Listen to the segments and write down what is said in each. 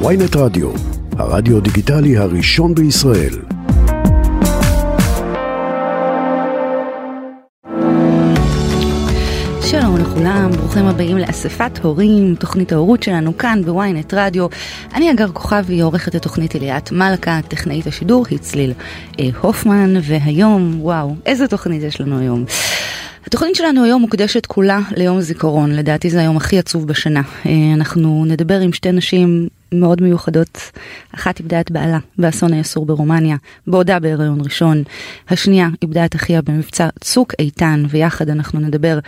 ויינט רדיו, הרדיו דיגיטלי הראשון בישראל. שלום לכולם, ברוכים הבאים לאספת הורים, תוכנית ההורות שלנו כאן בוויינט רדיו. אני אגר כוכבי, עורכת התוכנית אליאת מלכה, טכנאית השידור היא צליל אה, הופמן, והיום, וואו, איזה תוכנית יש לנו היום. התוכנית שלנו היום מוקדשת כולה ליום זיכרון, לדעתי זה היום הכי עצוב בשנה. אה, אנחנו נדבר עם שתי נשים מאוד מיוחדות. אחת איבדה את בעלה באסון היסור ברומניה, בעודה בהיריון ראשון. השנייה איבדה את אחיה במבצע צוק איתן, ויחד אנחנו נדבר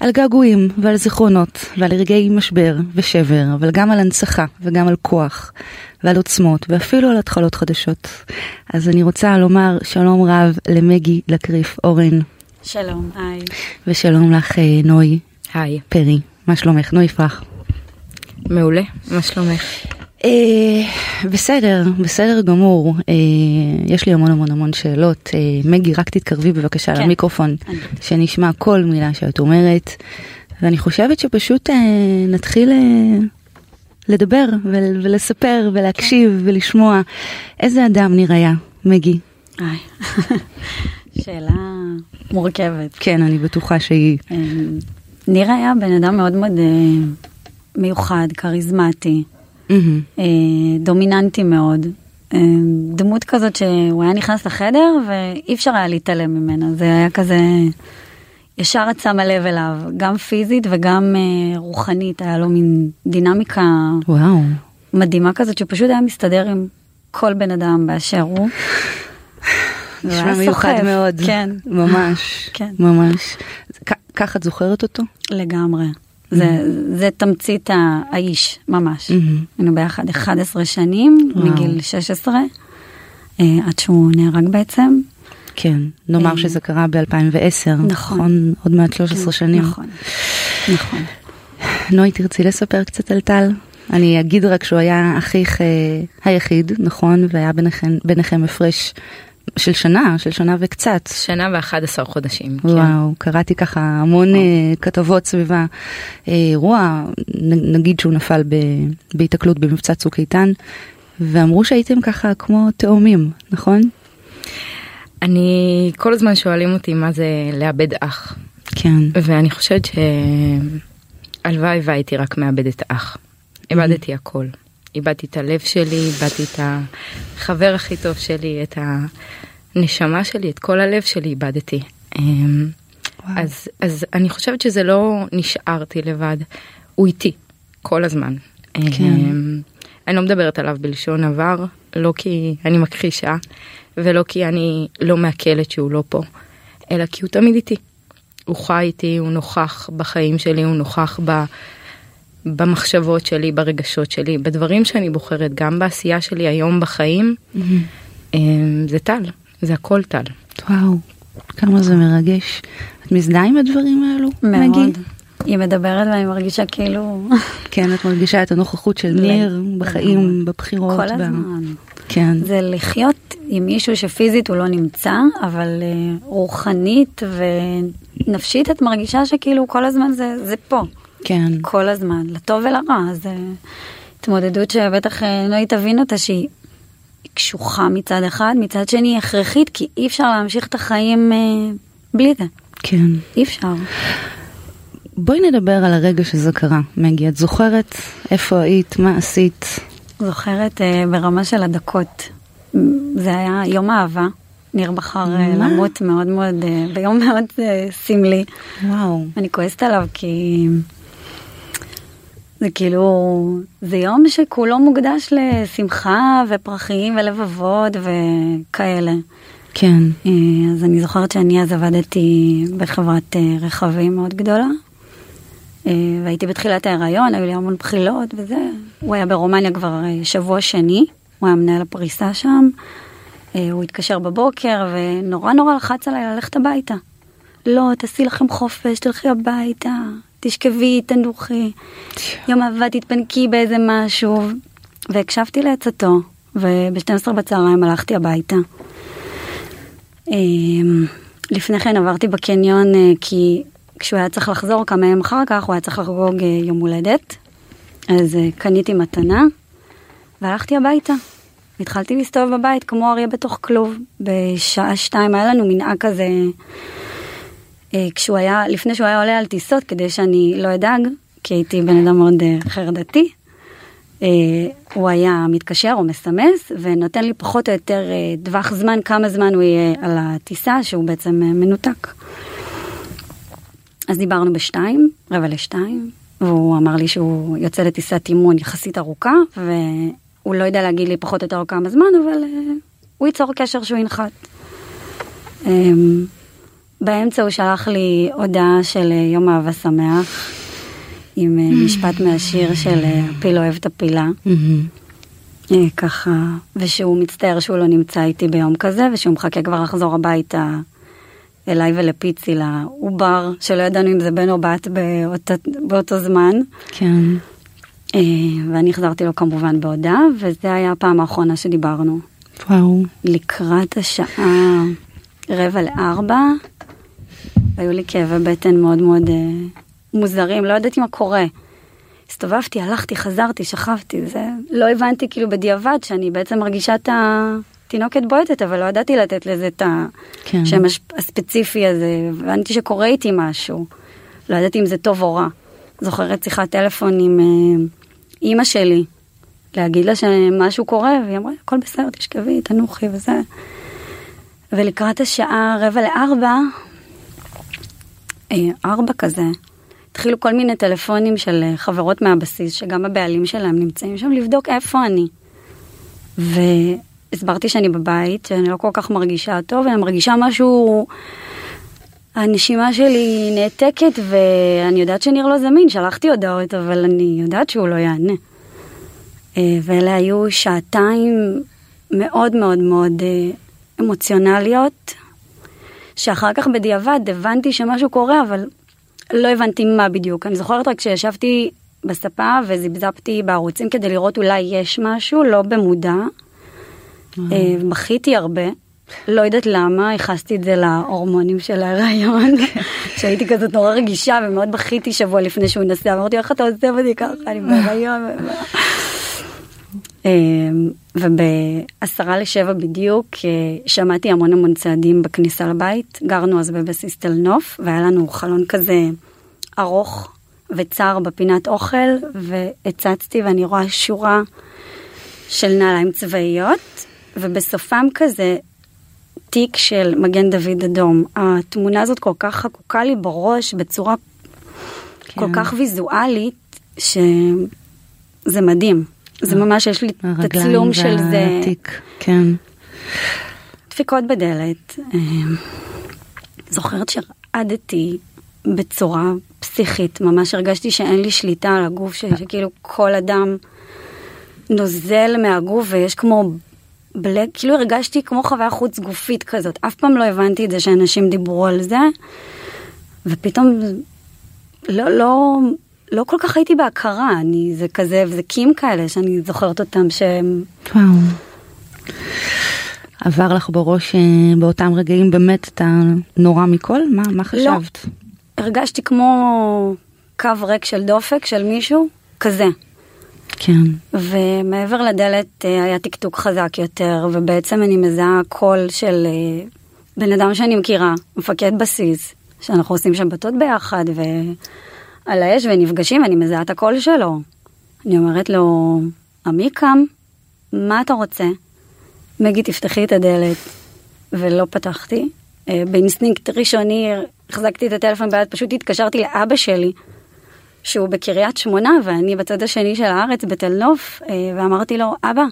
על געגועים ועל זיכרונות ועל רגעי משבר ושבר, אבל גם על הנצחה וגם על כוח ועל עוצמות ואפילו על התחלות חדשות. אז אני רוצה לומר שלום רב למגי לקריף אורן. שלום, היי. ושלום לך אה, נוי היי. פרי. מה שלומך? נוי יפרח. מעולה, מה שלומך? אה, בסדר, בסדר גמור. אה, יש לי המון המון המון שאלות. מגי, רק תתקרבי בבקשה כן. למיקרופון, אני- שנשמע כל מילה שאת אומרת. ואני חושבת שפשוט נתחיל לדבר ול, ולספר ולהקשיב כן. ולשמוע איזה אדם ניר היה, מגי. שאלה מורכבת. כן, אני בטוחה שהיא... אמ, ניר היה בן אדם מאוד מאוד אה, מיוחד, כריזמטי. אה, דומיננטי מאוד. אה, דמות כזאת שהוא היה נכנס לחדר ואי אפשר היה להתעלם ממנה, זה היה כזה, ישר את שמה לב אליו, גם פיזית וגם אה, רוחנית, היה לו מין דינמיקה וואו. מדהימה כזאת שפשוט היה מסתדר עם כל בן אדם באשר הוא. נשמע מיוחד מאוד. כן, ממש. כן. ממש. כ- כך את זוכרת אותו? לגמרי. זה, זה תמצית האיש, ממש. מהמם. היינו ביחד 11 שנים. מגיל 16, אה, עד שהוא נהרג בעצם. כן, נאמר אה, שזה קרה ב-2010, נכון. נכון? עוד מעט 13 שנים. נכון, נכון. נוי, תרצי לספר קצת על טל? אני אגיד רק שהוא היה אחיך אה, היחיד, נכון? והיה ביניכם, ביניכם הפרש של שנה, של שנה וקצת. שנה ו-11 חודשים. כן. וואו, קראתי ככה המון אה, כתבות סביב האירוע, נגיד שהוא נפל ב- בהיתקלות במבצע צוק איתן, ואמרו שהייתם ככה כמו תאומים, נכון? אני, כל הזמן שואלים אותי מה זה לאבד אח, כן. ואני חושבת שהלוואי והייתי רק מאבדת אח. איבדתי הכל. איבדתי את הלב שלי, איבדתי את החבר הכי טוב שלי, את הנשמה שלי, את כל הלב שלי איבדתי. אמ, וואו. אז, אז אני חושבת שזה לא נשארתי לבד, הוא איתי כל הזמן. כן. אמ, אני לא מדברת עליו בלשון עבר, לא כי אני מכחישה, ולא כי אני לא מעכלת שהוא לא פה, אלא כי הוא תמיד איתי. הוא חי איתי, הוא נוכח בחיים שלי, הוא נוכח ב, במחשבות שלי, ברגשות שלי, בדברים שאני בוחרת, גם בעשייה שלי היום בחיים, מהמם. אמ, זה טל, זה הכל טל. וואו, כמה זה מרגש. את מזדהה עם הדברים האלו, מגי? מאוד. היא מדברת ואני מרגישה כאילו כן, את מרגישה את הנוכחות של ניר בחיים. בבחירות. כל ב- הזמן. כן, זה לחיות עם מישהו שפיזית הוא לא נמצא, אבל uh, רוחנית ונפשית את מרגישה שכאילו כל הזמן זה, זה פה, כן. כל הזמן, לטוב ולרע. זה התמודדות שבטח אה, נוי תבין אותה שהיא קשוחה מצד אחד, מצד שני היא הכרחית, כי אי אפשר להמשיך את החיים uh, בלי זה, כן. אי אפשר. בואי נדבר על הרגע שזה קרה, מגי. את זוכרת איפה היית, מה עשית? זוכרת uh, ברמה של הדקות, זה היה יום אהבה. ניר בחר uh, מה? למות מאוד מאוד, uh, ביום מאוד סמלי. וואו. אני כועסת עליו כי זה כאילו, זה יום שכולו מוקדש לשמחה ופרחים ולבבות וכאלה. כן. אה, אז אני זוכרת שאני אז עבדתי בחברת אה, רכבים מאוד גדולה. אה, והייתי בתחילת ההיריון, היו לי המון בחילות וזה. הוא היה ברומניה כבר שבוע שני, הוא היה מנהל הפריסה שם. הוא התקשר בבוקר ונורא נורא לחץ עליי ללכת הביתה. לא, תעשי לכם חופש, תלכי הביתה, תשכבי, תנוחי. יום אהבה תתפנקי באיזה משהו. והקשבתי לעצתו, וב-12 בצהריים הלכתי הביתה. אמ, לפני כן עברתי בקניון אה, כי כשהוא היה צריך לחזור כמה ימים אחר כך, הוא היה צריך לחגוג אה, יום הולדת. אז אה, קניתי מתנה, והלכתי הביתה. התחלתי להסתובב בבית כמו אריה בתוך כלוב. בשעה שתיים היה לנו מנהג כזה, כשהוא היה, לפני שהוא היה עולה על טיסות, כדי שאני לא אדאג, כי הייתי בן אדם מאוד אה, חרדתי. אה, הוא היה מתקשר או מסמס ונותן לי פחות או יותר טווח זמן, כמה זמן הוא יהיה על הטיסה, שהוא בעצם מנותק. אז דיברנו בשתיים, רבע לשתיים, והוא אמר לי שהוא יוצא לטיסת אימון יחסית ארוכה, והוא לא יודע להגיד לי פחות או יותר כמה זמן, אבל הוא ייצור קשר שהוא ינחת. באמצע הוא שלח לי הודעה של uh, יום אהבה שמח, עם uh, משפט מהשיר של uh, פיל אוהב את הפילה. Uh, ככה, ושהוא מצטער שהוא לא נמצא איתי ביום כזה, ושהוא מחכה כבר לחזור הביתה אליי ולפיצי לעובר, שלא ידענו אם זה בן או בת באות, באותו זמן. כן. אה, ואני החזרתי לו כמובן בהודעה, וזה היה הפעם האחרונה שדיברנו. וואו. לקראת השעה רבע לארבע, היו לי כאבי בטן מאוד מאוד אה, מוזרים, לא ידעתי מה קורה. הסתובבתי, הלכתי, חזרתי, שכבתי, זה לא הבנתי כאילו בדיעבד שאני בעצם מרגישה את ה... תינוקת בועטת, אבל לא ידעתי לתת לזה את השם כן. הספציפי הזה, הבנתי שקורה איתי משהו. לא ידעתי אם זה טוב או רע. זוכרת שיחת טלפון עם אה, אימא שלי, להגיד לה שמשהו קורה, והיא אמרה, הכל בסדר, תשכבי, תנוחי וזה. ולקראת השעה רבע לארבע, ארבע כזה, התחילו כל מיני טלפונים של אה, חברות מהבסיס, שגם הבעלים שלהם נמצאים שם, לבדוק איפה אני. ו... הסברתי שאני בבית, שאני לא כל כך מרגישה טוב, אני מרגישה משהו... הנשימה שלי נעתקת ואני יודעת שניר לא זמין, שלחתי הודעות, אבל אני יודעת שהוא לא יענה. אה, ואלה היו שעתיים מאוד מאוד מאוד אה, אמוציונליות, שאחר כך בדיעבד הבנתי שמשהו קורה, אבל לא הבנתי מה בדיוק. אני זוכרת רק שישבתי בספה וזיבזבתי בערוצים כדי לראות אולי יש משהו, לא במודע. אה, בכיתי הרבה. לא יודעת למה, ייחסתי את זה להורמונים של ההיריון, שהייתי כזאת נורא רגישה ומאוד בכיתי שבוע לפני שהוא נסע, אמרתי איך אתה עושה אותי ככה, אני בהיריון. אה, ובעשרה לשבע בדיוק אה, שמעתי המון המון צעדים בכניסה לבית, גרנו אז בבסיס תל נוף והיה לנו חלון כזה ארוך וצר בפינת אוכל והצצתי ואני רואה שורה של נעליים צבאיות ובסופם כזה תיק של מגן דוד אדום. התמונה הזאת כל כך חקוקה לי בראש בצורה כן. כל כך ויזואלית, שזה מדהים. זה ממש, יש לי תצלום של זה. תיק, כן. דפיקות בדלת. אה, זוכרת שרעדתי בצורה פסיכית, ממש הרגשתי שאין לי שליטה על הגוף שלי, שכאילו כל אדם נוזל מהגוף ויש כמו בלק, כאילו הרגשתי כמו חוויה חוץ גופית כזאת, אף פעם לא הבנתי את זה שאנשים דיברו על זה, ופתאום לא, לא, לא כל כך הייתי בהכרה, אני, זה כזה הבזקים כאלה שאני זוכרת אותם שהם... וואו. עבר לך בראש אה, באותם רגעים באמת את הנורא מכל? מה, מה לא. חשבת? לא, הרגשתי כמו קו ריק של דופק של מישהו, כזה. כן. ומעבר לדלת אה, היה טקטוק חזק יותר, ובעצם אני מזהה קול של אה, בן אדם שאני מכירה, מפקד בסיס, שאנחנו עושים שבתות ביחד, ועל האש ונפגשים, ואני מזהה את הקול שלו. אני אומרת לו, עמיקם, מה אתה רוצה? מגי, תפתחי את הדלת. ולא פתחתי. אה, באינסטינקט ראשוני החזקתי את הטלפון ביד, פשוט התקשרתי לאבא שלי. שהוא בקריית שמונה ואני בצד השני של הארץ בתל נוף אה, ואמרתי לו אבא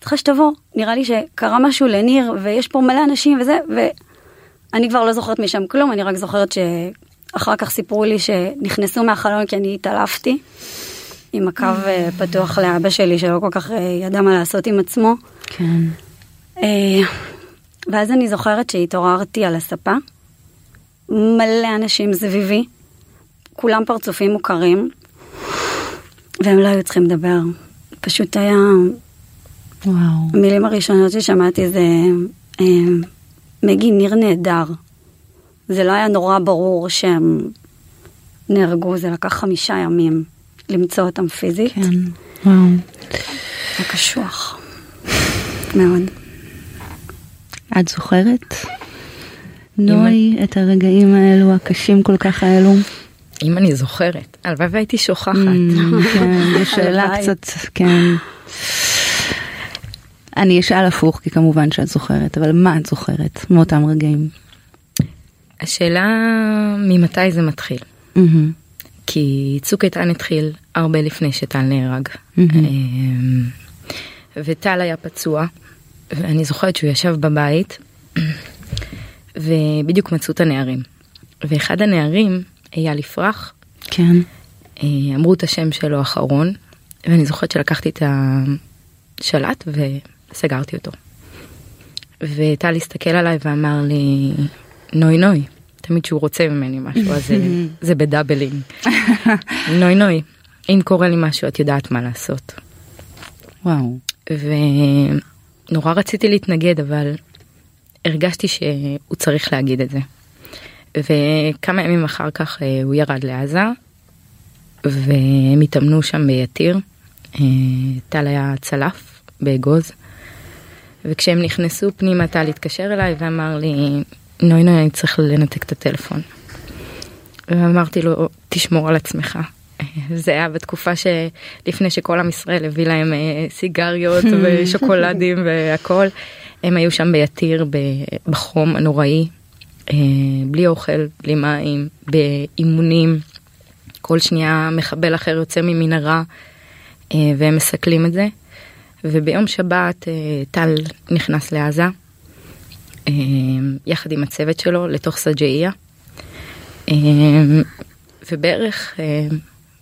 צריכה שתבוא נראה לי שקרה משהו לניר ויש פה מלא אנשים וזה ואני כבר לא זוכרת משם כלום אני רק זוכרת שאחר כך סיפרו לי שנכנסו מהחלון כי אני התעלפתי עם הקו אה, פתוח לאבא שלי שלא כל כך אה, ידע מה לעשות עם עצמו. כן. ואז אני זוכרת שהתעוררתי על הספה מלא אנשים סביבי. כולם פרצופים מוכרים, והם לא היו צריכים לדבר. פשוט היה... וואו. המילים הראשונות ששמעתי זה אה, מגי ניר נהדר. זה לא היה נורא ברור שהם נהרגו, זה לקח חמישה ימים למצוא אותם פיזית. כן, וואו. זה קשוח. מאוד. את זוכרת, נוי, את הרגעים האלו, הקשים כל כך האלו? אם אני זוכרת, הלוואי והייתי שוכחת. כן, זו שאלה. קצת, כן. אני אשאל הפוך, כי כמובן שאת זוכרת, אבל מה את זוכרת מאותם רגעים? השאלה ממתי זה מתחיל. כי צוק איתן התחיל הרבה לפני שטל נהרג. אמ, וטל היה פצוע, ואני זוכרת שהוא ישב בבית, ובדיוק מצאו את הנערים. ואחד הנערים, אייל יפרח, כן. אה, אמרו את השם שלו אחרון, ואני זוכרת שלקחתי את השלט וסגרתי אותו. וטל הסתכל עליי ואמר לי, נוי נוי, תמיד שהוא רוצה ממני משהו, אז זה, בדאבלים. נוי נוי, אם קורה לי משהו את יודעת מה לעשות. וואו. ונורא רציתי להתנגד, אבל הרגשתי שהוא צריך להגיד את זה. וכמה ימים אחר כך אה, הוא ירד לעזה, והם התאמנו שם ביתיר. אה, טל היה צלף באגוז, וכשהם נכנסו פנימה טל התקשר אליי ואמר לי, נוי נוי אני צריך לנתק את הטלפון. ואמרתי לו, תשמור על עצמך. זה היה בתקופה שלפני שכל עם ישראל הביא להם אה, סיגריות ושוקולדים והכל. הם היו שם ביתיר בחום הנוראי, אה, בלי אוכל, בלי מים, באימונים. כל שנייה מחבל אחר יוצא ממנהרה אה, והם מסכלים את זה. וביום שבת טל נכנס לעזה יחד עם הצוות שלו לתוך סג'איה. אה, ובערך אה,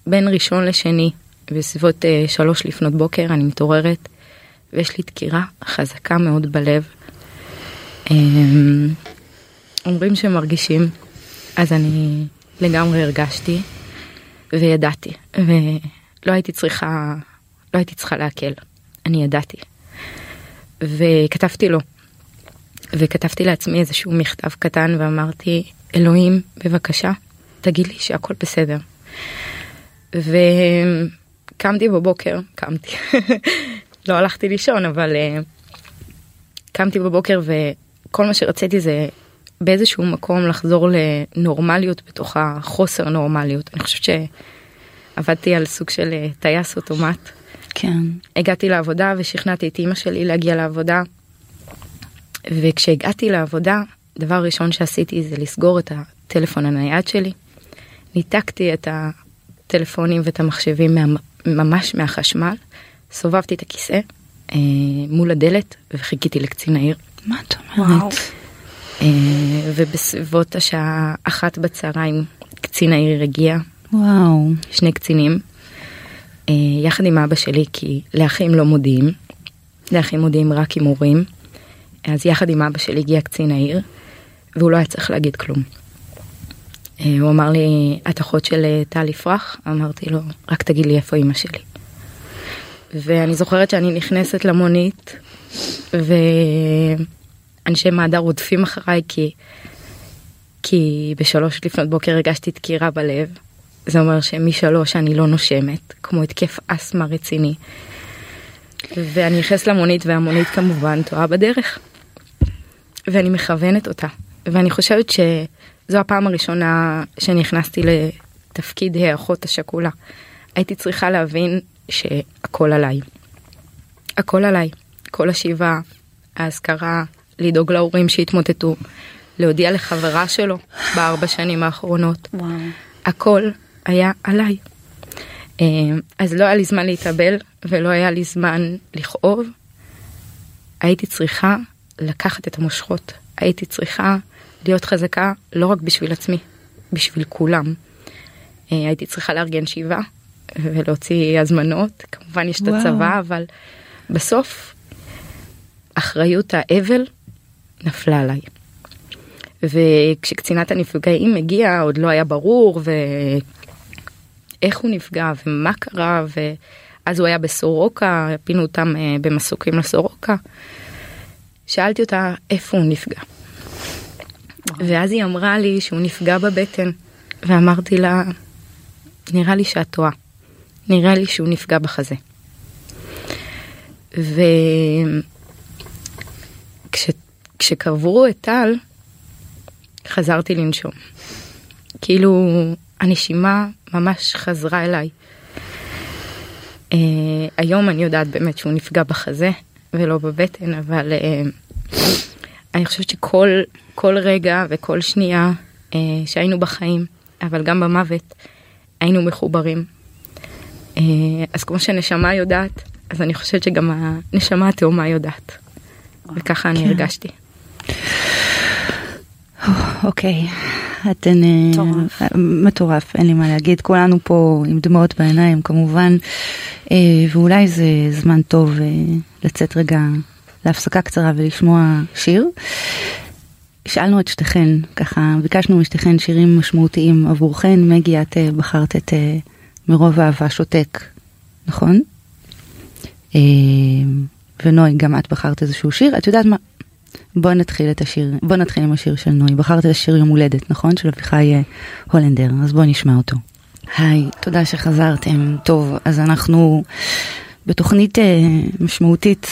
בין ראשון לשני בסביבות אה, שלוש לפנות בוקר אני מתעוררת ויש לי דקירה חזקה מאוד בלב. אומרים שמרגישים אז אני לגמרי הרגשתי וידעתי ולא הייתי צריכה לא הייתי צריכה להקל אני ידעתי וכתבתי לו וכתבתי לעצמי איזשהו מכתב קטן ואמרתי אלוהים בבקשה תגיד לי שהכל בסדר. וקמתי בבוקר קמתי לא הלכתי לישון אבל uh, קמתי בבוקר וכל מה שרציתי זה באיזשהו מקום לחזור לנורמליות בתוך החוסר נורמליות אני חושבת שעבדתי על סוג של אה, טייס אוטומט. כן. הגעתי לעבודה ושכנעתי את אימא שלי להגיע לעבודה. וכשהגעתי לעבודה, דבר ראשון שעשיתי זה לסגור את הטלפון הנייד שלי. ניתקתי את הטלפונים ואת המחשבים מה, ממש מהחשמל, סובבתי את הכיסא אה, מול הדלת וחיכיתי לקצין העיר. מה את וואו. אומרת? אה, ובסביבות השעה אחת בצהריים קצין העיר הגיע, וואו. שני קצינים, אה, יחד עם אבא שלי, כי לאחים לא מודיעים, לאחים מודיעים רק עם הורים. אז יחד עם אבא שלי הגיע קצין העיר, והוא לא היה צריך להגיד כלום. אה, הוא אמר לי, את אחות של אה, טל יפרח? אמרתי לו, רק תגיד לי איפה אימא שלי. ואני זוכרת שאני נכנסת למונית, ואנשי מד"א רודפים אחריי כי, כי בשלוש לפנות בוקר הרגשתי דקירה בלב. זה אומר שמשלוש אני לא נושמת, כמו התקף אסתמה רציני. ואני נכנסת למונית והמונית כמובן טועה בדרך. ואני מכוונת אותה. ואני חושבת שזו הפעם הראשונה שנכנסתי לתפקיד האחות השכולה. הייתי צריכה להבין שהכל עליי. הכל עליי. כל השבעה, האזכרה, לדאוג להורים שהתמוטטו, להודיע לחברה שלו בארבע שנים האחרונות. וואו. הכל היה עליי. אה, אז לא היה לי זמן להתאבל ולא היה לי זמן לכאוב. הייתי צריכה לקחת את המושכות. הייתי צריכה להיות חזקה לא רק בשביל עצמי, בשביל כולם. אה, הייתי צריכה לארגן שבעה ולהוציא הזמנות. כמובן יש את. הצבא, אבל בסוף אחריות האבל נפלה עליי. וכשקצינת הנפגעים הגיעה עוד לא היה ברור ואיך הוא נפגע ומה קרה ואז הוא היה בסורוקה פינו אותם אה, במסוקים לסורוקה. שאלתי אותה איפה הוא נפגע. ואז היא אמרה לי שהוא נפגע בבטן ואמרתי לה נראה לי שאת טועה. נראה לי שהוא נפגע בחזה. וכשקברו את טל, חזרתי לנשום. כאילו הנשימה ממש חזרה אליי. Uh, היום אני יודעת באמת שהוא נפגע בחזה ולא בבטן, אבל uh, אני חושבת שכל כל רגע וכל שנייה uh, שהיינו בחיים, אבל גם במוות, היינו מחוברים. Uh, אז כמו שנשמה יודעת, אז אני חושבת שגם הנשמה התאומה יודעת. וככה אני כן. הרגשתי. אוקיי, אתן... אה, מטורף. מטורף, אין לי מה להגיד. כולנו פה עם דמעות בעיניים כמובן, אה, ואולי זה זמן טוב אה, לצאת רגע להפסקה קצרה ולשמוע שיר. שאלנו את שתיכן, ככה ביקשנו משתיכן שירים משמעותיים עבורכן. מגי, את בחרת את מרוב אהבה שותק, נכון? ונוי, גם את בחרת איזשהו שיר. את יודעת מה? בוא נתחיל את השיר, בוא נתחיל עם השיר של נוי. בחרת את השיר יום הולדת, נכון? של אביחי אה, הולנדר, אז בוא נשמע אותו. היי, תודה שחזרתם. טוב, אז אנחנו בתוכנית אה, משמעותית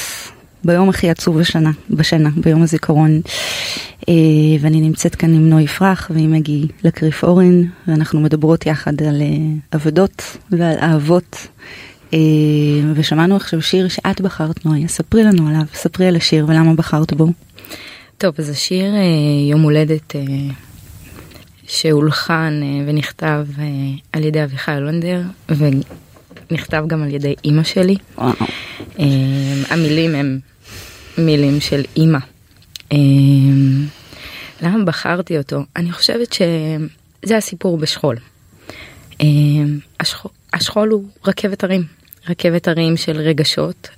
ביום הכי עצוב בשנה, בשנה, ביום הזיכרון. אה, ואני נמצאת כאן עם נוי יפרח ועם מגי לקריף אורן, ואנחנו מדברות יחד על אה, אבדות ועל אהבות. אה, ושמענו עכשיו שיר שאת בחרת נוי, ספרי לנו עליו, ספרי על השיר ולמה בחרת בו. טוב, אז השיר אה, יום הולדת אה, שהולחן אה, ונכתב על ידי אביחי לונדר ונכתב גם על ידי אימא שלי. וואו. המילים הם מילים של אימא. למה בחרתי אותו? אני חושבת שזה הסיפור בשכול. השכול, השכול הוא רכבת הרים, רכבת הרים של רגשות.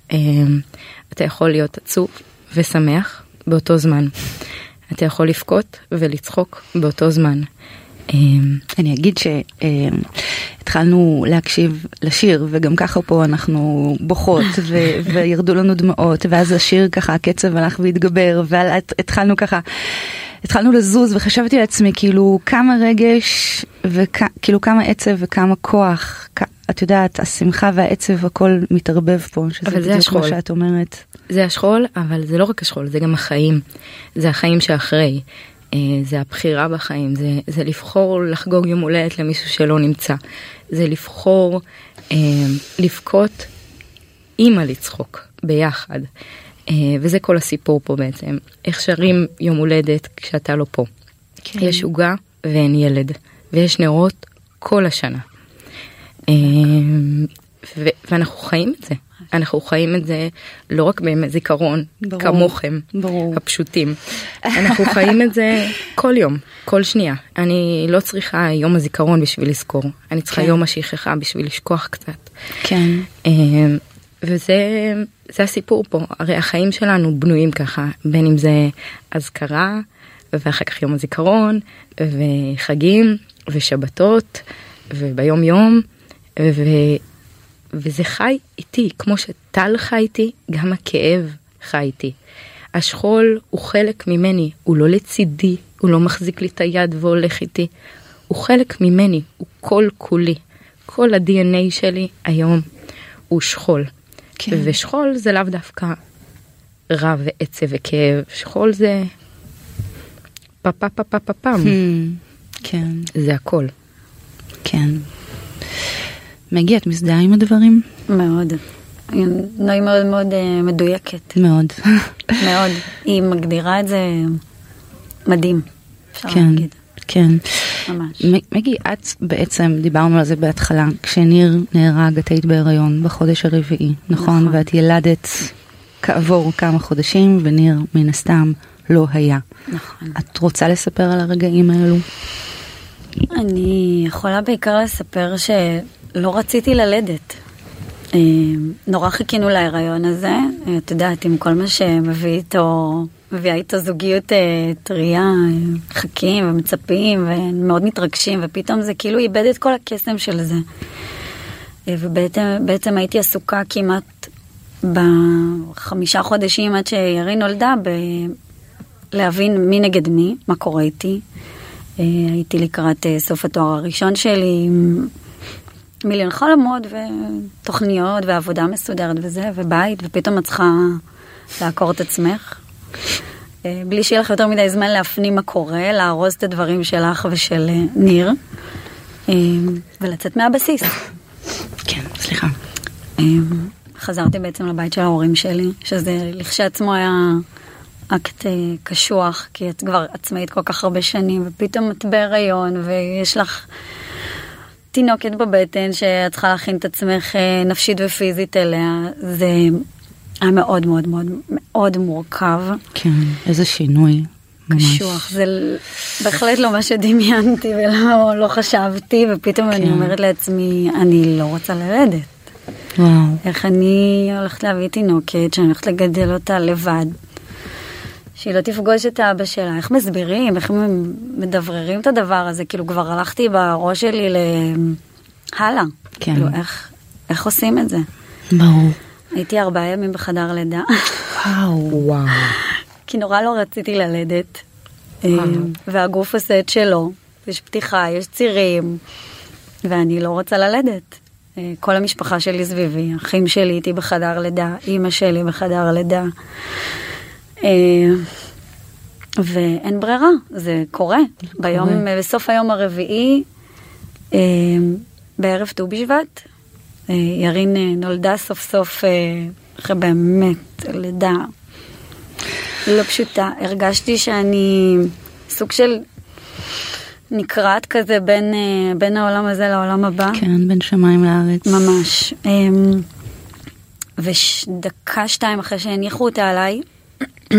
אתה יכול להיות עצוב ושמח, באותו זמן. אתה יכול לבכות ולצחוק באותו זמן. אמ, אני אגיד שהתחלנו להקשיב לשיר וגם ככה פה אנחנו בוכות וירדו לנו דמעות ואז השיר ככה הקצב הלך והתגבר והתחלנו ככה התחלנו לזוז וחשבתי לעצמי כאילו כמה רגש וכאילו כמה עצב וכמה כוח את יודעת השמחה והעצב הכל מתערבב פה שזה בדיוק כמו שאת אומרת. זה השכול, אבל זה לא רק השכול, זה גם החיים. זה החיים שאחרי. אה, זה הבחירה בחיים, זה, זה לבחור לחגוג יום הולדת למישהו שלא נמצא. זה לבחור אה, לבכות אימא לצחוק ביחד. אה, וזה כל הסיפור פה בעצם. איך שרים יום הולדת כשאתה לא פה. כן. יש עוגה ואין ילד, ויש נרות כל השנה. אה, ואנחנו חיים את זה. אנחנו חיים את זה לא רק בימי זיכרון ברור, כמוכם ברור. הפשוטים אנחנו חיים את זה כל יום כל שנייה אני לא צריכה יום הזיכרון בשביל לזכור אני צריכה כן. יום השכחה בשביל לשכוח קצת. כן. וזה זה הסיפור פה הרי החיים שלנו בנויים ככה בין אם זה אזכרה ואחר כך יום הזיכרון וחגים ושבתות וביום יום. ו... וזה חי איתי, כמו שטל חי איתי, גם הכאב חי איתי. השכול הוא חלק ממני, הוא לא לצידי, הוא לא מחזיק לי את היד והולך איתי. הוא חלק ממני, הוא כל כולי. כל ה-DNA שלי היום הוא שכול. כן. ושכול זה לאו דווקא רע ועצב וכאב, שכול זה פה פה פה פה פה פם. Hmm, כן. זה הכל. כן. מגי, את מזדהה עם הדברים? מאוד. נוי מאוד מאוד uh, מדויקת. מאוד. מאוד. היא מגדירה את זה מדהים. כן, כן. ממש. מגי, את בעצם, דיברנו על זה בהתחלה, כשניר נהרג, את היית בהיריון בחודש הרביעי, נכון? נכון. ואת ילדת כעבור כמה חודשים, וניר מן הסתם לא היה. נכון. את רוצה לספר על הרגעים האלו? אני יכולה בעיקר לספר ש... לא רציתי ללדת. אה, נורא חיכינו להיריון הזה, אה, את יודעת, עם כל מה שמביא איתו, מביאה איתו זוגיות אה, טריה, חכים ומצפים ומאוד מתרגשים, ופתאום זה כאילו איבד את כל הקסם של זה. ובעצם הייתי עסוקה כמעט בחמישה חודשים עד שירי נולדה, ב... להבין מי נגד מי, מה קורה איתי. הייתי לקראת סוף התואר הראשון שלי, מיליון חלומות ותוכניות ועבודה מסודרת וזה, ובית, ופתאום את צריכה לעקור את עצמך. אה, בלי שיהיה לך יותר מדי זמן להפנים מה קורה, לארוז את הדברים שלך ושל אה, ניר, אה, ולצאת מהבסיס. כן, סליחה. חזרתי בעצם לבית של ההורים שלי, שזה לכשעצמו היה אקט קשוח, כי את כבר עצמאית כל כך הרבה שנים, ופתאום את בהיריון, ויש לך תינוקת בבטן שאת צריכה להכין את עצמך נפשית ופיזית אליה. זה היה מאוד מאוד מאוד מאוד מורכב. כן, איזה שינוי. קשוח, זה בהחלט לא מה שדמיינתי ולא לא חשבתי, ופתאום כן. אני אומרת לעצמי, אני לא רוצה ללדת. וואו. איך אני הולכת להביא תינוקת, שאני הולכת לגדל אותה לבד, שהיא לא תפגוש את האבא שלה, איך מסבירים, איך מדבררים את הדבר הזה, כאילו כבר הלכתי בראש שלי ל... הלאה. כן. כאילו, איך, איך עושים את זה? ברור. הייתי ארבעה ימים בחדר לידה. וואו. וואו. כי נורא לא רציתי ללדת. אה, והגוף עושה את שלו. יש פתיחה, יש צירים, ואני לא רוצה ללדת. אה, כל המשפחה שלי סביבי, אחים שלי איתי בחדר לידה, אימא שלי בחדר לידה. אה, ואין ברירה, זה קורה. ביום, בסוף היום הרביעי, בערב ט"ו בשבט, אה, ירין אה, נולדה סוף סוף אה, אחרי באמת לידה לא פשוטה. הרגשתי שאני סוג של נקרעת כזה בין, בין העולם הזה לעולם הבא. כן, בין שמיים לארץ. ממש. אמ, ודקה שתיים אחרי שהניחו אותה עליי,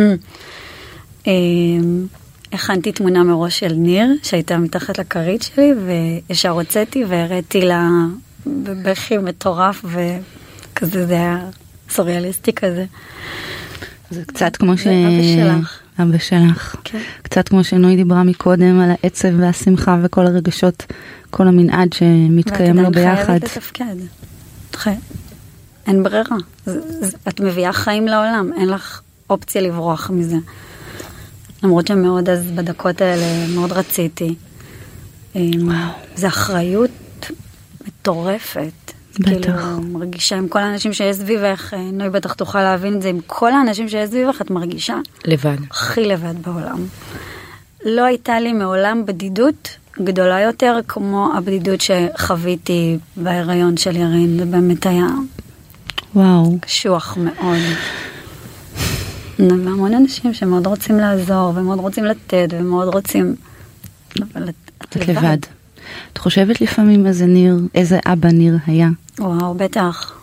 אמ, הכנתי תמונה מראש של ניר, שהייתה מתחת לכרית שלי, וישר הוצאתי והראיתי לה בבכי מטורף וכזה זה היה סוריאליסטי כזה. זה קצת כמו ש... אבא שלך. אבא שלך. כן. קצת כמו שנוי דיברה מקודם על העצב והשמחה וכל הרגשות, כל המנעד שמתקיים לו ביחד. ואת עדיין חייבת לתפקד. אין ברירה. את מביאה חיים לעולם, אין לך אופציה לברוח מזה. למרות שמאוד אז בדקות האלה מאוד רציתי. וואו. זה אחריות מטורפת. בטח. כאילו, מרגישה עם כל האנשים שיש סביבך, אה, נוי בטח תוכל להבין את זה, עם כל האנשים שיש סביבך את מרגישה. לבד. הכי לבד בעולם. לא הייתה לי מעולם בדידות גדולה יותר כמו הבדידות שחוויתי בהיריון של ירין, זה באמת היה וואו. קשוח מאוד. והמון אנשים שמאוד רוצים לעזור ומאוד רוצים לתת ומאוד רוצים... אבל את לבד. לבד. את חושבת לפעמים איזה ניר, איזה אבא ניר היה? וואו, בטח.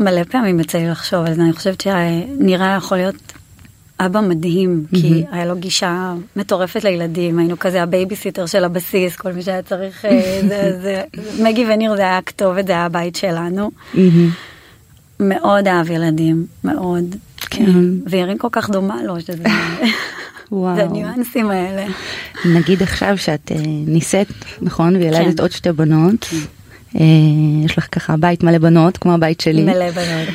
מלא פעמים יצא לי לחשוב על זה, אני חושבת שניר היה יכול להיות אבא מדהים, mm-hmm. כי היה לו גישה מטורפת לילדים, היינו כזה הבייביסיטר של הבסיס, כל מי שהיה צריך, אה, זה, זה, מגי וניר זה היה הכתובת, זה היה הבית שלנו. Mm-hmm. מאוד אהב ילדים, מאוד. כן. וירין כל כך דומה לו, שזה... וואו. זה הניואנסים האלה. נגיד עכשיו שאת uh, נישאת, נכון? וילדת כן. עוד שתי בנות. כן. יש לך ככה בית מלא בנות, כמו הבית שלי. מלא בנות.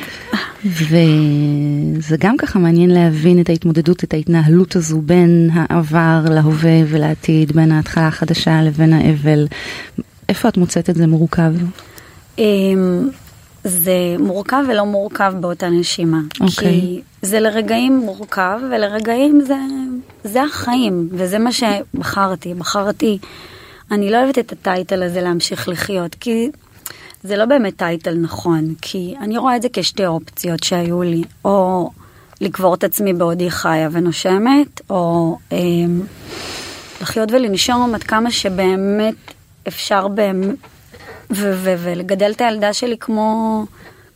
וזה גם ככה מעניין להבין את ההתמודדות, את ההתנהלות הזו בין העבר להווה ולעתיד, בין ההתחלה החדשה לבין האבל. איפה את מוצאת את זה מורכב? זה מורכב ולא מורכב באותה נשימה. אוקיי. כי זה לרגעים מורכב ולרגעים זה, זה החיים, וזה מה שבחרתי. בחרתי, אני לא אוהבת את הטייטל הזה להמשיך לחיות, כי זה לא באמת טייטל נכון, כי אני רואה את זה כשתי אופציות שהיו לי, או לקבור את עצמי בעודי חיה ונושמת, או אה, לחיות ולנשום עד כמה שבאמת אפשר באמת... ולגדל את הילדה שלי כמו,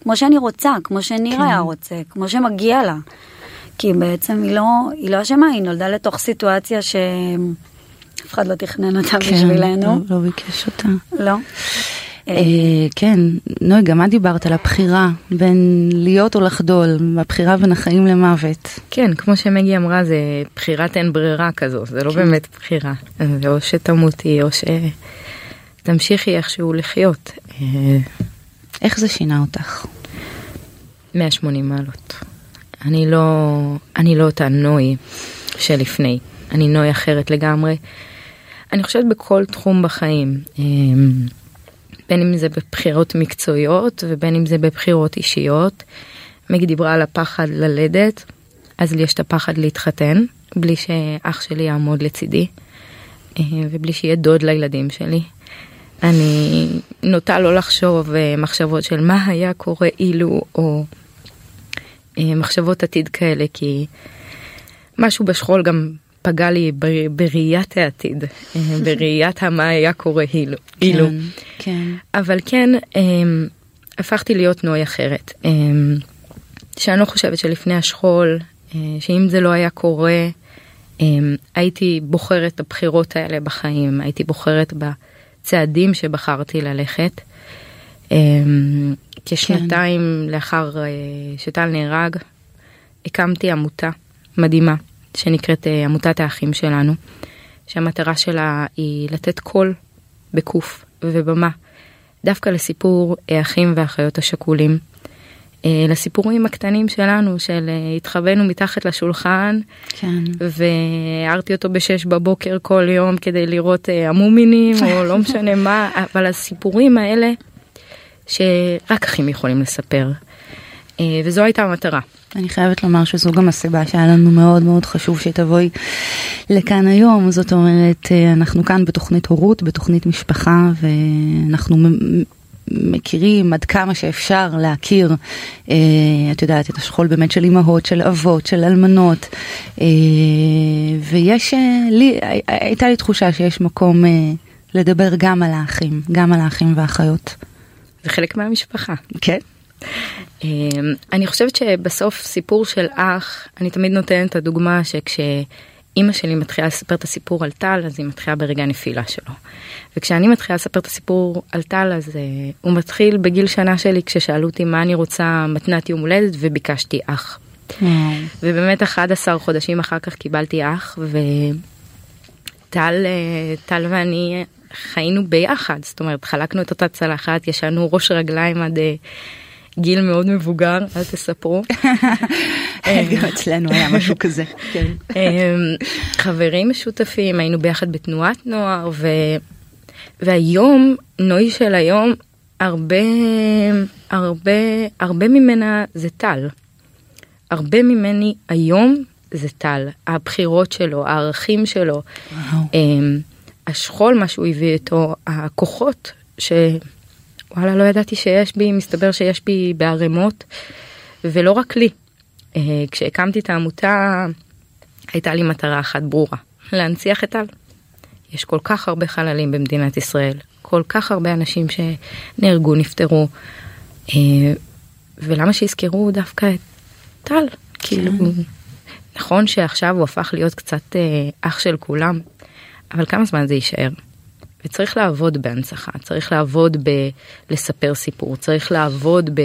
כמו שאני רוצה, כמו שניר כן. היה רוצה, כמו שמגיע לה. כי בעצם היא לא, היא לא אשמה, היא נולדה לתוך סיטואציה שאף אחד לא תכנן אותה כן, בשבילנו. לא, לא ביקש אותה. לא. אה, כן, נוי, גם את דיברת על הבחירה בין להיות או לחדול, הבחירה בין החיים למוות. כן, כמו שמגי אמרה, זה בחירת אין ברירה כזו, זה לא כן. באמת בחירה. זה או שתמותי או ש... תמשיכי איכשהו לחיות. אה, איך זה שינה אותך? 180 מעלות. אני לא, אני לא אותה נוי שלפני, אני נוי אחרת לגמרי. אני חושבת בכל תחום בחיים. אה, בין אם זה בבחירות מקצועיות ובין אם זה בבחירות אישיות. מגי דיברה על הפחד ללדת, אז לי יש את הפחד להתחתן, בלי שאח שלי יעמוד לצידי, אה, ובלי שיהיה דוד לילדים שלי. אני נוטה לא לחשוב אה, מחשבות של מה היה קורה אילו, או אה, מחשבות עתיד כאלה, כי משהו בשכול גם פגע לי בראיית העתיד, בראיית המה היה קורה אילו. כן, כן. אבל כן, הפכתי להיות נוי אחרת. שאני לא חושבת שלפני השכול, אה, שאם זה לא היה קורה, אה, הייתי בוחרת את הבחירות האלה בחיים, הייתי בוחרת בצעדים שבחרתי ללכת. אה, כשנתיים כן. לאחר שטל נהרג, הקמתי עמותה מדהימה שנקראת עמותת האחים שלנו, שהמטרה שלה היא לתת קול בקוף ובמה דווקא לסיפור האחים והאחיות השכולים. אה, לסיפורים הקטנים שלנו של אה, התחבאנו מתחת לשולחן כן. והערתי אותו בשש בבוקר כל יום כדי לראות אה, המומינים או לא משנה מה אבל הסיפורים האלה שרק אחים יכולים לספר וזו הייתה המטרה. אני חייבת לומר שזו גם הסיבה שהיה לנו מאוד מאוד חשוב שתבואי לכאן היום, זאת אומרת, אנחנו כאן בתוכנית הורות, בתוכנית משפחה, ואנחנו מכירים עד כמה שאפשר להכיר, אה, את יודעת, את השכול באמת של אימהות, של אבות, של אלמנות, אה, ויש אה, לי, הייתה לי תחושה שיש מקום אה, לדבר גם על האחים, גם על האחים והאחיות. זה חלק מהמשפחה. כן. אה, אני חושבת שבסוף סיפור של אח, אני תמיד נותנת את הדוגמה שכש... אימא שלי מתחילה לספר את הסיפור על טל, אז היא מתחילה ברגע הנפילה שלו. וכשאני מתחילה לספר את הסיפור על טל, אז uh, הוא מתחיל בגיל שנה שלי כששאלו אותי מה אני רוצה מתנת יום הולדת וביקשתי אח. ובאמת 11 חודשים אחר כך קיבלתי אח וטל uh, טל ואני חיינו ביחד, זאת אומרת חלקנו את אותה צלחת, ישנו ראש רגליים עד... Uh, גיל מאוד מבוגר, אל תספרו. גם אצלנו היה משהו כזה. כן. אמ, חברים משותפים, היינו ביחד בתנועת נוער, ו... והיום, נוי של היום, הרבה, הרבה, הרבה ממנה זה טל. הרבה ממני היום זה טל. הבחירות שלו, הערכים שלו, וואו. אמ, השכול, מה שהוא הביא איתו, הכוחות ש... וואלה, לא ידעתי שיש בי, מסתבר שיש בי בערימות, ולא רק לי. אה, כשהקמתי את העמותה, הייתה לי מטרה אחת ברורה, להנציח את טל. יש כל כך הרבה חללים במדינת ישראל, כל כך הרבה אנשים שנהרגו, נפטרו, אה, ולמה שיזכרו דווקא את טל? כאילו, כן. נכון שעכשיו הוא הפך להיות קצת אה, אח של כולם, אבל כמה זמן זה יישאר? וצריך לעבוד בהנצחה, צריך לעבוד בלספר סיפור, צריך לעבוד ב...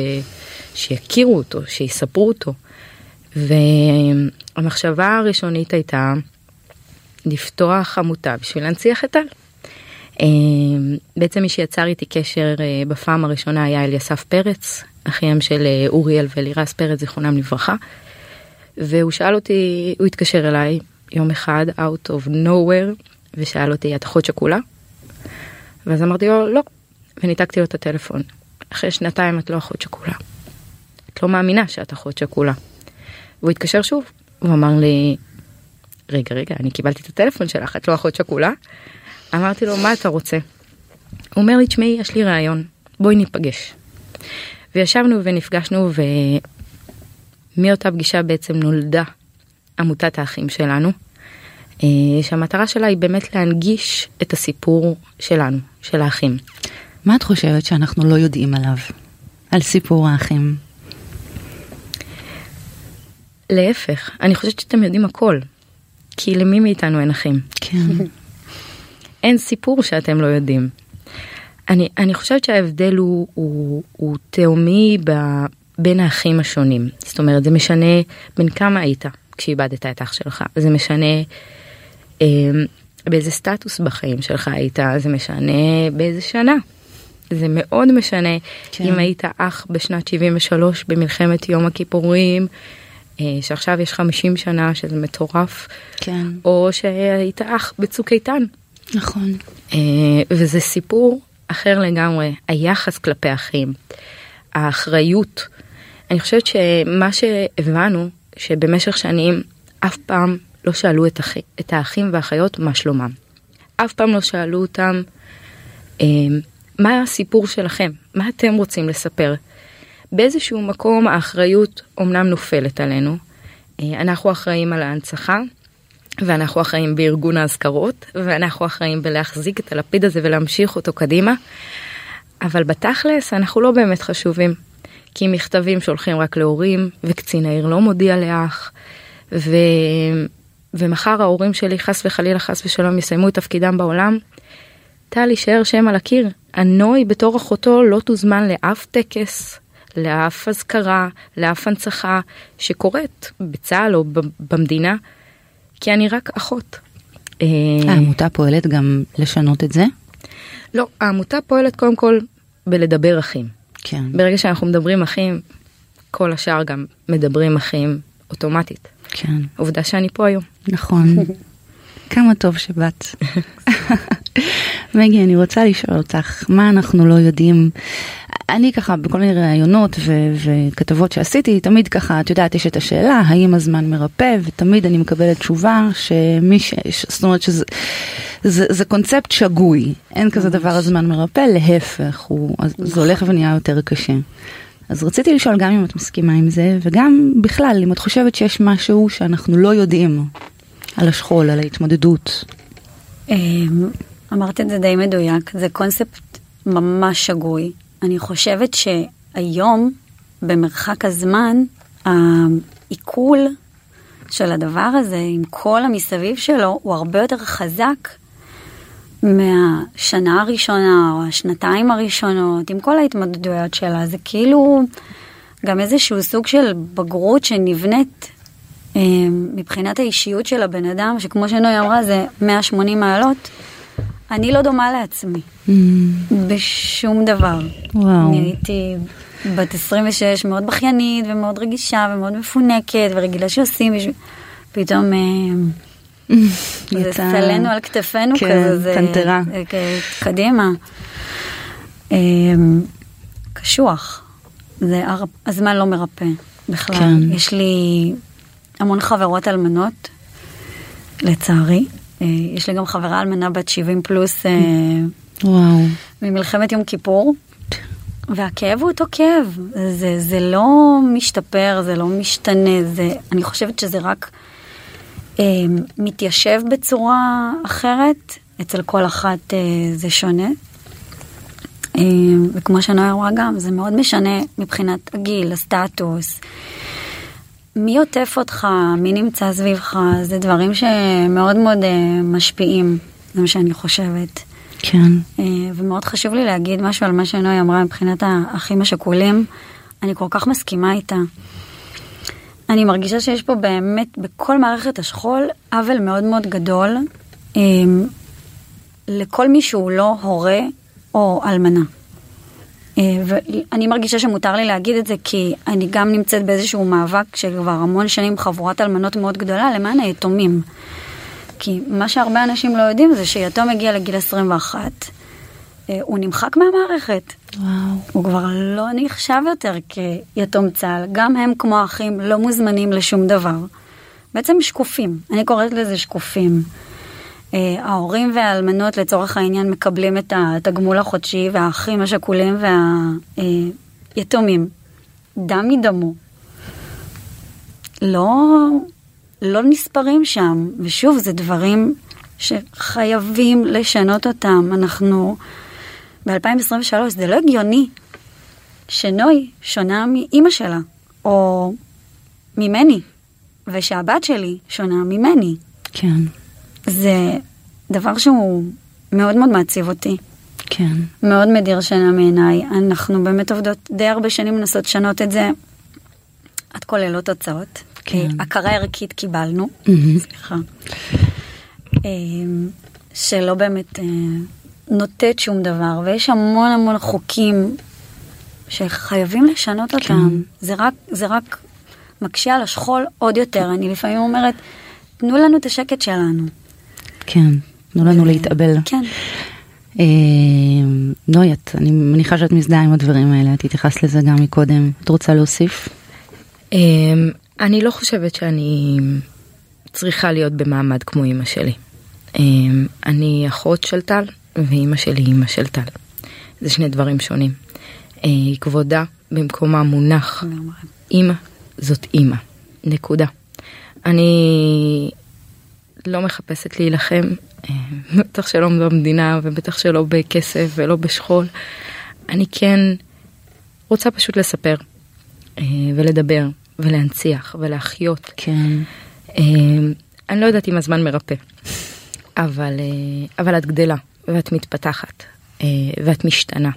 שיכירו אותו, שיספרו אותו. והמחשבה הראשונית הייתה לפתוח עמותה בשביל להנציח את טל. אה, בעצם מי שיצר איתי קשר אה, בפעם הראשונה היה אליסף פרץ, אחיהם של אה, אוריאל ולירס פרץ, זיכרונם לברכה. והוא שאל אותי, הוא התקשר אליי יום אחד, out of nowhere, ושאל אותי, את אחות שכולה? ואז אמרתי לו לא, וניתקתי לו את הטלפון. אחרי שנתיים את לא אחות שכולה. את לא מאמינה שאת אחות שכולה. והוא התקשר שוב, הוא אמר לי, רגע רגע אני קיבלתי את הטלפון שלך את לא אחות שכולה. אמרתי לו מה אתה רוצה? הוא אומר לי תשמעי יש לי רעיון בואי ניפגש. וישבנו ונפגשנו ומאותה פגישה בעצם נולדה עמותת האחים שלנו. אה, שהמטרה שלה היא באמת להנגיש את הסיפור שלנו, של האחים. מה את חושבת שאנחנו לא יודעים עליו? על סיפור האחים? להפך, אני חושבת שאתם יודעים הכל. כי למי מאיתנו אין אחים? כן. אין סיפור שאתם לא יודעים. אני, אני חושבת שההבדל הוא, הוא, הוא תאומי ב, בין האחים השונים. זאת אומרת, זה משנה בין כמה היית כשאיבדת את אח שלך. זה משנה אמ, באיזה סטטוס בחיים שלך היית, זה משנה באיזה שנה. זה מאוד משנה כן. אם היית אח בשנת 73 במלחמת יום הכיפורים, אה, שעכשיו יש 50 שנה שזה מטורף, כן. או שהיית אח בצוק איתן. נכון. אה, וזה סיפור אחר לגמרי, היחס כלפי אחים, האחריות. אני חושבת שמה שהבנו, שבמשך שנים אף פעם לא שאלו את, אחי, את האחים והאחיות מה שלומם. אף פעם לא שאלו אותם אה, מה הסיפור שלכם, מה אתם רוצים לספר. באיזשהו מקום האחריות אומנם נופלת עלינו. אה, אנחנו אחראים על ההנצחה, ואנחנו אחראים בארגון האזכרות, ואנחנו אחראים בלהחזיק את הלפיד הזה ולהמשיך אותו קדימה. אבל בתכלס אנחנו לא באמת חשובים. כי מכתבים שולחים רק להורים, וקצין העיר לא מודיע לאח, ו... ומחר ההורים שלי חס וחלילה חס ושלום יסיימו את תפקידם בעולם, טל יישאר שם על הקיר. הנוי בתור אחותו לא תוזמן לאף טקס, לאף אזכרה, לאף הנצחה שקורית בצה"ל או במדינה, כי אני רק אחות. אה, העמותה פועלת גם לשנות את זה? לא, העמותה פועלת קודם כל בלדבר אחים. כן. ברגע שאנחנו מדברים אחים, כל השאר גם מדברים אחים אוטומטית. כן. עובדה שאני פה היום. נכון. כמה טוב שבאת. מגי, אני רוצה לשאול אותך, מה אנחנו לא יודעים? אני ככה, בכל מיני ראיונות ו- וכתבות שעשיתי, תמיד ככה, את יודעת, יש את השאלה, האם הזמן מרפא, ותמיד אני מקבלת תשובה שמי ש... זאת אומרת שזה זה, זה קונספט שגוי, אין כזה דבר הזמן מרפא, להפך, הוא, זה הולך ונהיה יותר קשה. אז רציתי לשאול גם אם את מסכימה עם זה, וגם בכלל, אם את חושבת שיש משהו שאנחנו לא יודעים על השכול, על ההתמודדות. אמ, אמרת את זה די מדויק, זה קונספט ממש שגוי. אני חושבת שהיום, במרחק הזמן, העיכול של הדבר הזה, עם כל המסביב שלו, הוא הרבה יותר חזק מהשנה הראשונה או השנתיים הראשונות, עם כל ההתמודדויות שלה. זה כאילו גם איזשהו סוג של בגרות שנבנית אה, מבחינת האישיות של הבן אדם, שכמו שנוי אמרה, זה 180 מעלות. אני לא דומה לעצמי, mm. בשום דבר. וואו. אני הייתי בת 26, מאוד בכיינית ומאוד רגישה ומאוד מפונקת ורגילה שעושים בשביל... פתאום... אה, זה סלנו על כתפינו כן, כזה, זה... קנטרה. קדימה. אה, קשוח. זה, הזמן לא מרפא בכלל. כן. יש לי המון חברות אלמנות, לצערי. אה, יש לי גם חברה אלמנה בת 70 פלוס אה, וואו. ממלחמת יום כיפור, והכאב הוא אותו כאב, זה, זה לא משתפר, זה לא משתנה, זה, אני חושבת שזה רק מתיישב בצורה אחרת, אצל כל אחת אה, זה שונה. אה, וכמו שנויה אמרה גם, זה מאוד משנה מבחינת הגיל, הסטטוס. מי עוטף אותך, מי נמצא סביבך, זה דברים שמאוד מאוד uh, משפיעים, זה מה שאני חושבת. כן. Uh, ומאוד חשוב לי להגיד משהו על מה שנוי אמרה מבחינת האחים השכולים, אני כל כך מסכימה איתה. אני מרגישה שיש פה באמת, בכל מערכת השכול, עוול מאוד מאוד גדול um, לכל מי שהוא לא הורה או אלמנה. אה, ואני מרגישה שמותר לי להגיד את זה כי אני גם נמצאת באיזשהו מאבק של כבר המון שנים חבורת אלמנות מאוד גדולה למען היתומים. כי מה שהרבה אנשים לא יודעים זה שיתום מגיע לגיל 21, אה, הוא נמחק מהמערכת. וואו. הוא כבר לא נחשב יותר כיתום צה"ל. גם הם כמו אחים לא מוזמנים לשום דבר. בעצם שקופים, אני קוראת לזה שקופים. אה, ההורים והאלמנות לצורך העניין מקבלים את התגמול החודשי והאחים השכולים והיתומים. דם מדמו. לא, לא נספרים שם, ושוב, זה דברים שחייבים לשנות אותם. אנחנו ב-2023, זה לא הגיוני שנוי שונה מאימא שלה, או ממני, ושהבת שלי שונה ממני. כן. זה דבר שהוא מאוד מאוד מעציב אותי. כן. מאוד מדיר שינה מעיניי. אנחנו באמת עובדות די הרבה שנים מנסות לשנות את זה. כל ללא תוצאות. כן. הכרה ערכית קיבלנו. סליחה. אמ, שלא באמת אה, נוטט שום דבר, ויש המון המון חוקים שחייבים לשנות אותם. זה רק, זה רק מקשה על השכול עוד יותר. אני לפעמים אומרת, תנו לנו את השקט שלנו. כן. תנו לנו להתאבל. כן. אה, נוי, את, אני מניחה שאת מזדהה עם הדברים האלה, את התייחסת לזה גם מקודם. את רוצה להוסיף? אמ, אני לא חושבת שאני צריכה להיות במעמד כמו אימא שלי. אמ, אני אחות של טל, ואימא שלי אימא של טל. זה שני דברים שונים. אה, כבודה במקומה מונח. אימא זאת אימא. נקודה. אני לא מחפשת להילחם, אה, בטח שלא במדינה ובטח שלא בכסף ולא בשכול. אני כן רוצה פשוט לספר אה, ולדבר ולהנציח ולהחיות. כן. אה, אני לא יודעת אם הזמן מרפא, אבל, אבל את גדלה ואת מתפתחת ואת משתנה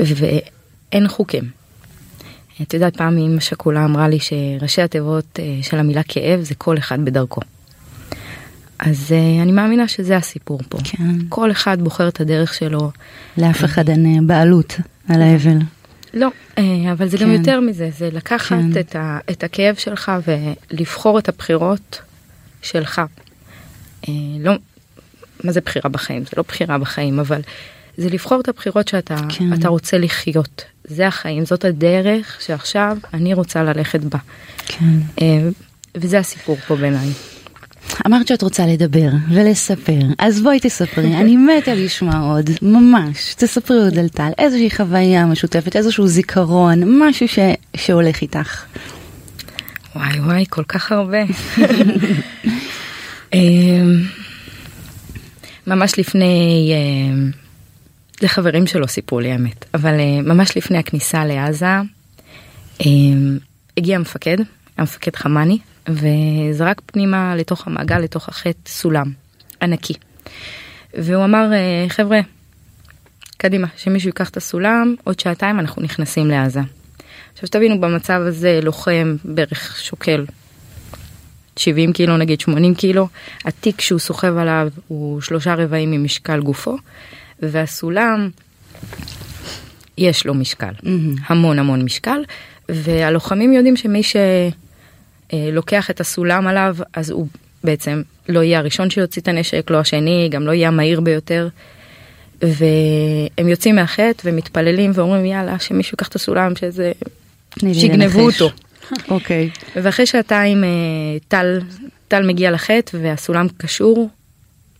ואין חוקים. את יודעת, פעם אמא שכולה אמרה לי שראשי התיבות של המילה כאב זה כל אחד בדרכו. אז uh, אני מאמינה שזה הסיפור פה. כן. כל אחד בוחר את הדרך שלו. לאף אחד אין אה, בעלות על האבל. לא, אבל זה כן. גם יותר מזה, זה לקחת כן. את, ה, את הכאב שלך ולבחור את הבחירות שלך. לא, מה זה בחירה בחיים? זה לא בחירה בחיים, אבל זה לבחור את הבחירות שאתה כן. רוצה לחיות. זה החיים, זאת הדרך שעכשיו אני רוצה ללכת בה. כן. Uh, וזה הסיפור פה בעיניי. אמרת שאת רוצה לדבר ולספר, אז בואי תספרי, אני מתה לשמוע עוד, ממש. תספרי עוד על טל, איזושהי חוויה משותפת, איזשהו זיכרון, משהו ש... שהולך איתך. וואי וואי, כל כך הרבה. ממש לפני, זה חברים שלו סיפרו לי האמת, אבל אה, ממש לפני הכניסה לעזה, אמ, הגיע המפקד, המפקד חמני, וזרק פנימה לתוך המעגל, לתוך החטא, סולם ענקי. והוא אמר, אה, חבר'ה, קדימה, שמישהו ייקח את הסולם, עוד שעתיים אנחנו נכנסים לעזה. עכשיו תבינו, במצב הזה לוחם בערך שוקל 70 קילו, נגיד 80 קילו, התיק שהוא סוחב עליו הוא שלושה רבעים ממשקל גופו, והסולם, יש לו משקל, mm-hmm. המון המון משקל, והלוחמים יודעים שמי ש... אה, לוקח את הסולם עליו, אז הוא בעצם לא יהיה הראשון שיוציא את הנשק, לא השני, גם לא יהיה המהיר ביותר. והם יוצאים מהחטא ומתפללים ואומרים יאללה שמישהו ייקח את הסולם שזה שיגנבו אותו. אוקיי. ואחרי שעתיים אה, טל טל מגיע לחטא והסולם קשור.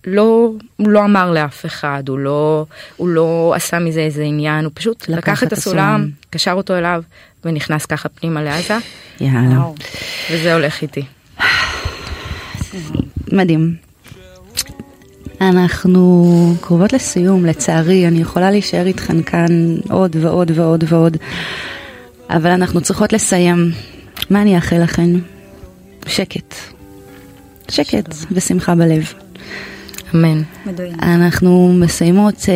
לא הוא לא אמר לאף אחד הוא לא הוא לא עשה מזה איזה עניין הוא פשוט לקח, לקח את הסולם, הסולם קשר אותו אליו ונכנס ככה פנימה לעזה. יאללה. וזה הולך איתי. מדהים. אנחנו קרובות לסיום, לצערי, אני יכולה להישאר איתכן כאן עוד ועוד ועוד ועוד, אבל אנחנו צריכות לסיים. מה אני אאחל לכן? שקט. שקט ושמחה בלב. אמן. אנחנו מסיימות uh,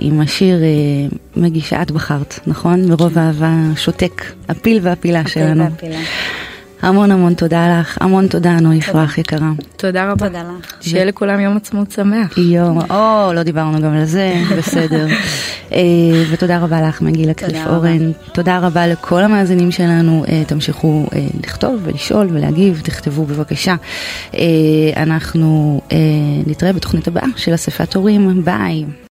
עם השיר uh, מגישה את בחרת, נכון? מרוב אהבה שותק, הפיל והפילה שלנו. הפיל והפילה. המון המון תודה לך, המון תודה נו יפרח יקרה. תודה רבה. תודה לך. שיהיה לכולם יום עצמאות שמח. יום, או, לא דיברנו גם על זה, בסדר. אה, ותודה רבה לך מגילה קריף אורן. תודה רבה לכל המאזינים שלנו, אה, תמשיכו אה, לכתוב ולשאול ולהגיב, תכתבו בבקשה. אנחנו נתראה בתוכנית הבאה של אספת הורים, ביי.